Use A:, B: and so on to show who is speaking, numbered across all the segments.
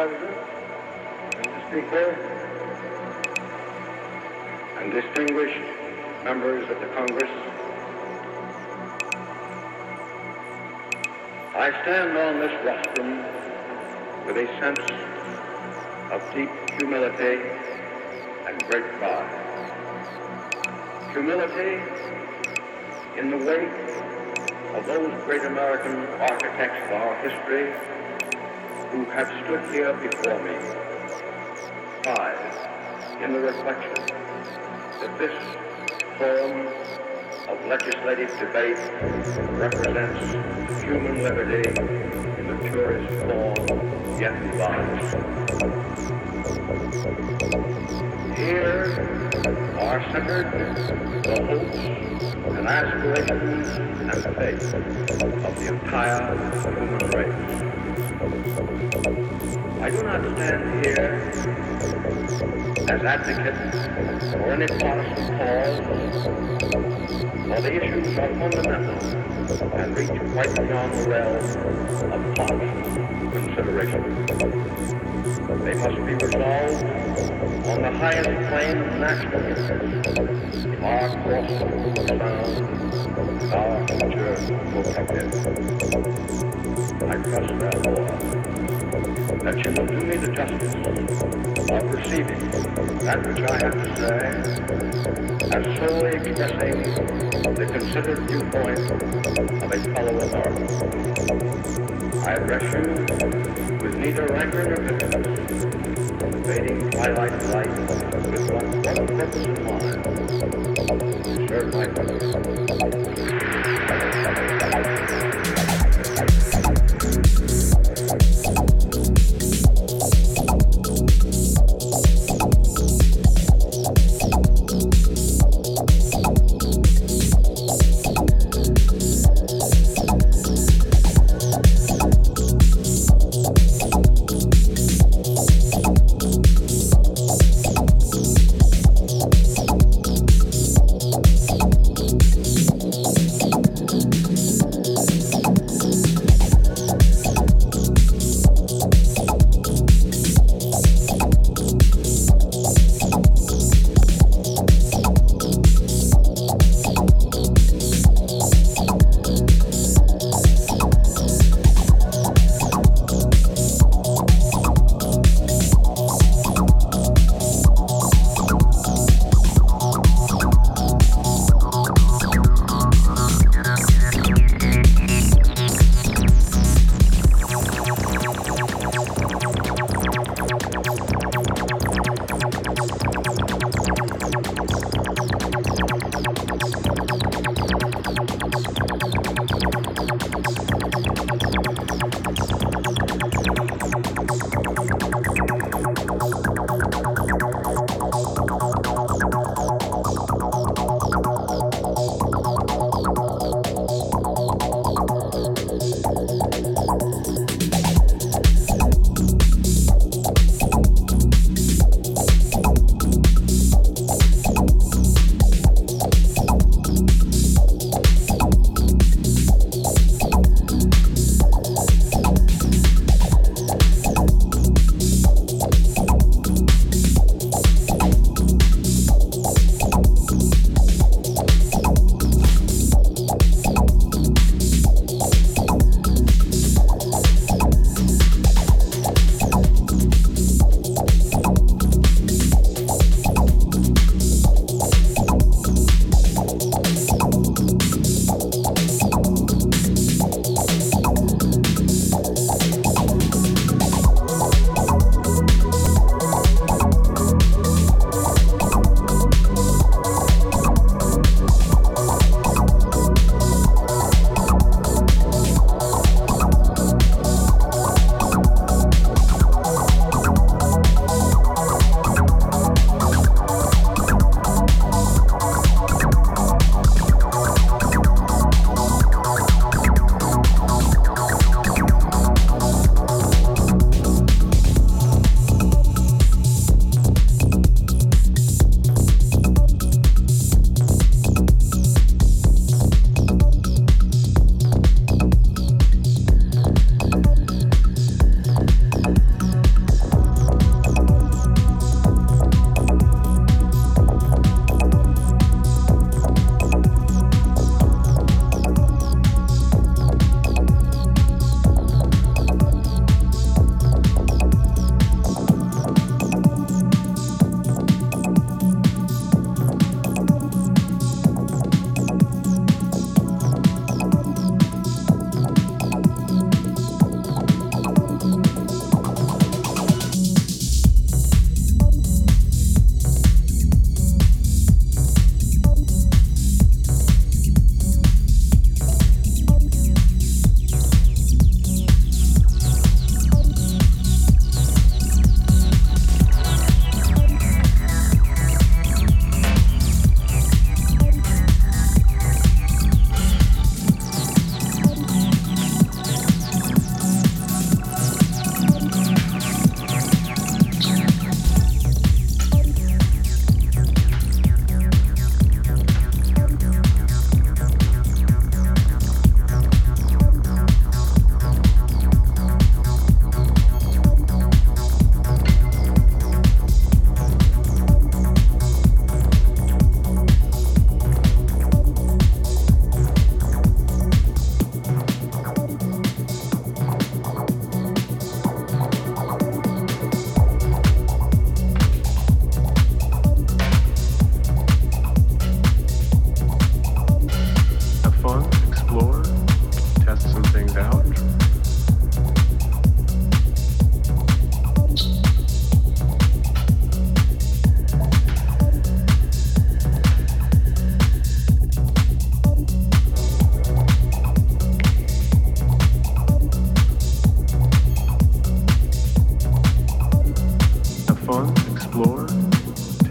A: President, Mr. Speaker, and distinguished members of the Congress, I stand on this rostrum with a sense of deep humility and great pride. Humility in the wake of those great American architects of our history who have stood here before me. Pride in the reflection that this form of legislative debate represents human liberty in the purest form yet devised. Here are centered the hopes and aspirations and faith of the entire human race. I do not stand here as advocate for any partisan cause, for the issues are fundamental and reach quite beyond the realm of partisan consideration. They must be resolved on the highest plane of national interest. Our course sound, our future protected. I trust, therefore, that you will do me the justice of receiving that which I have to say as solely expressing the considered viewpoint of a fellow American. I address you with neither rancor nor bitterness, fading twilight light with one, one purpose in mind, serve my country.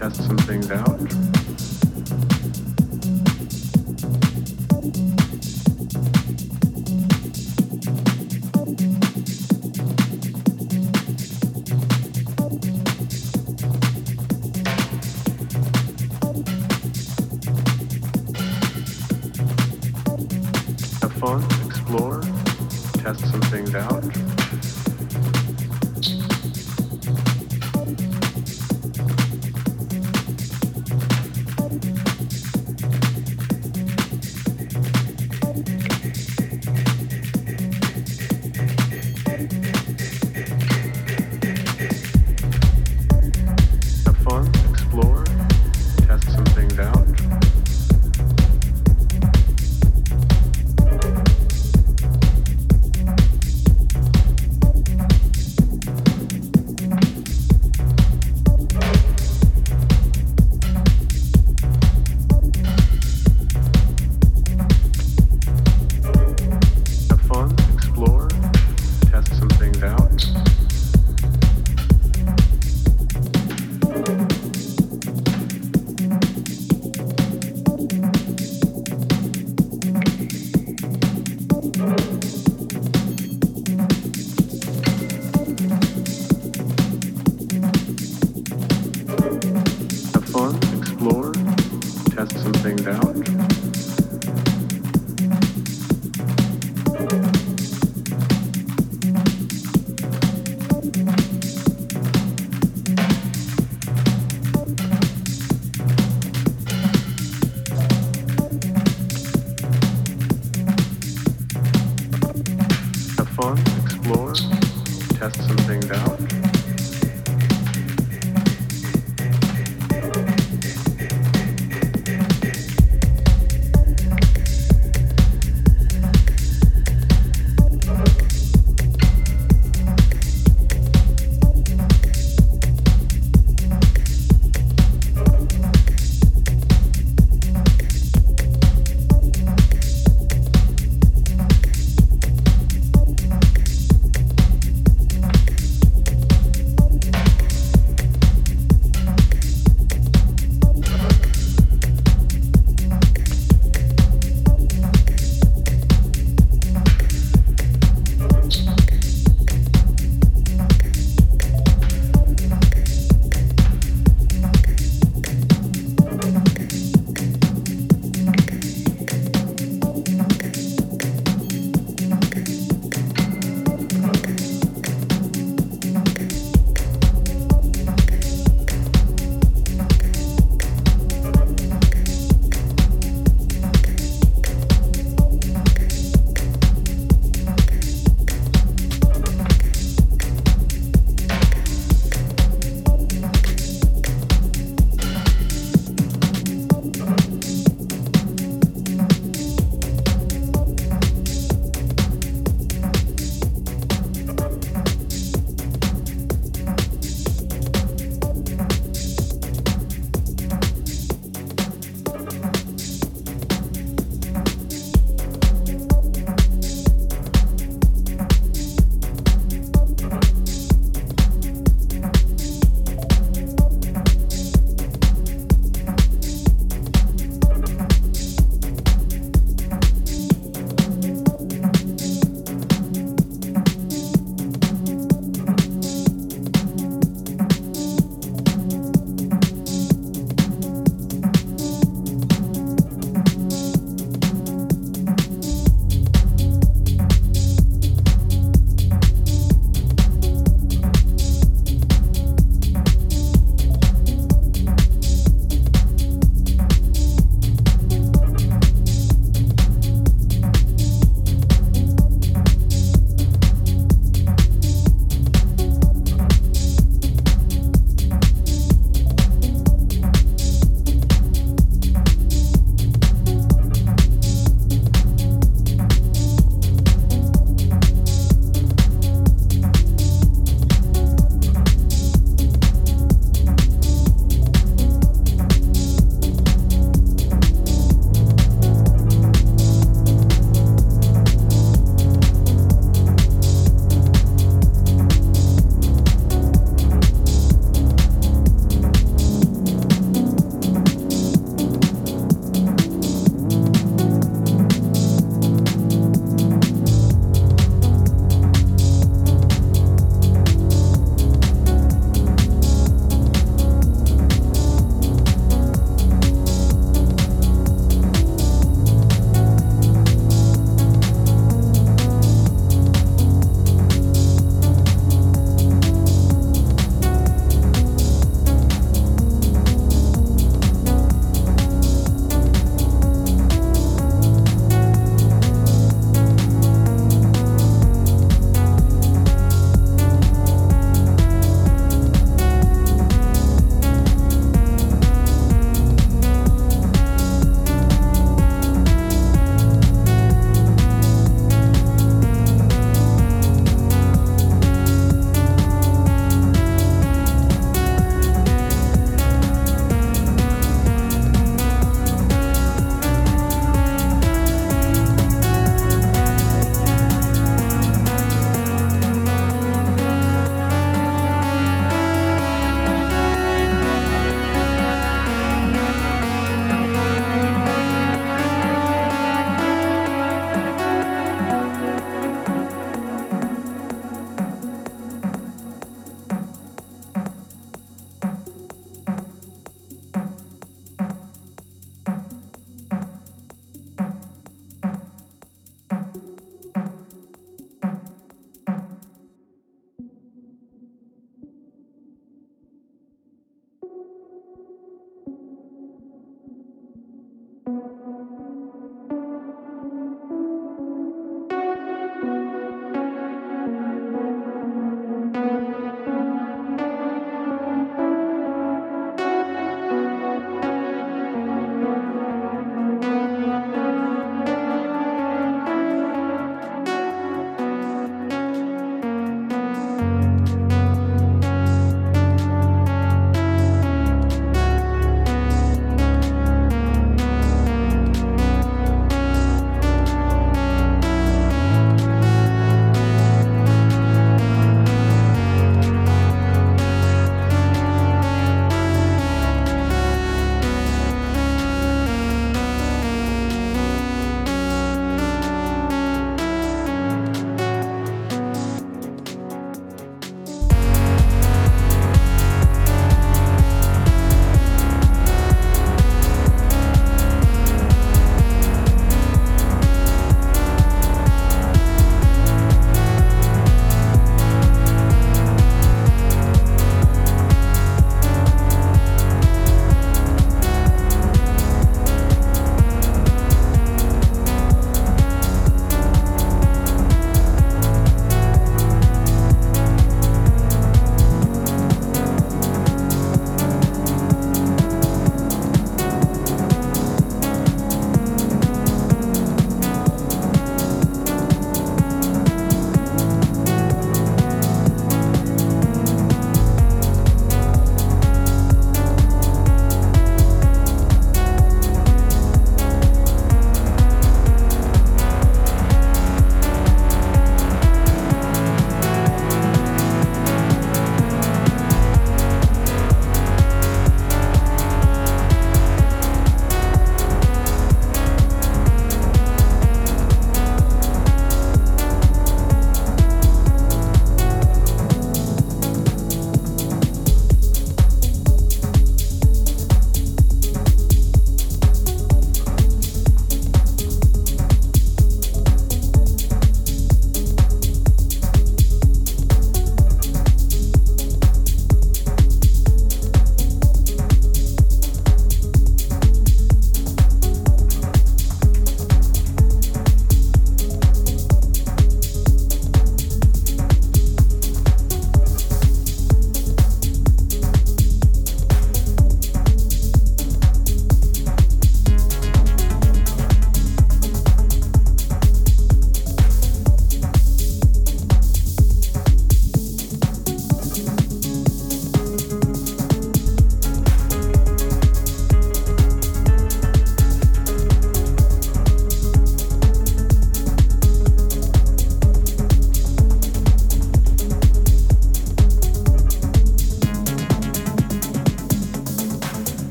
B: test some things out.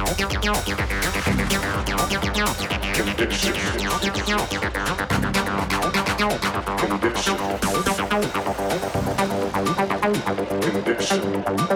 C: Condition. Condition.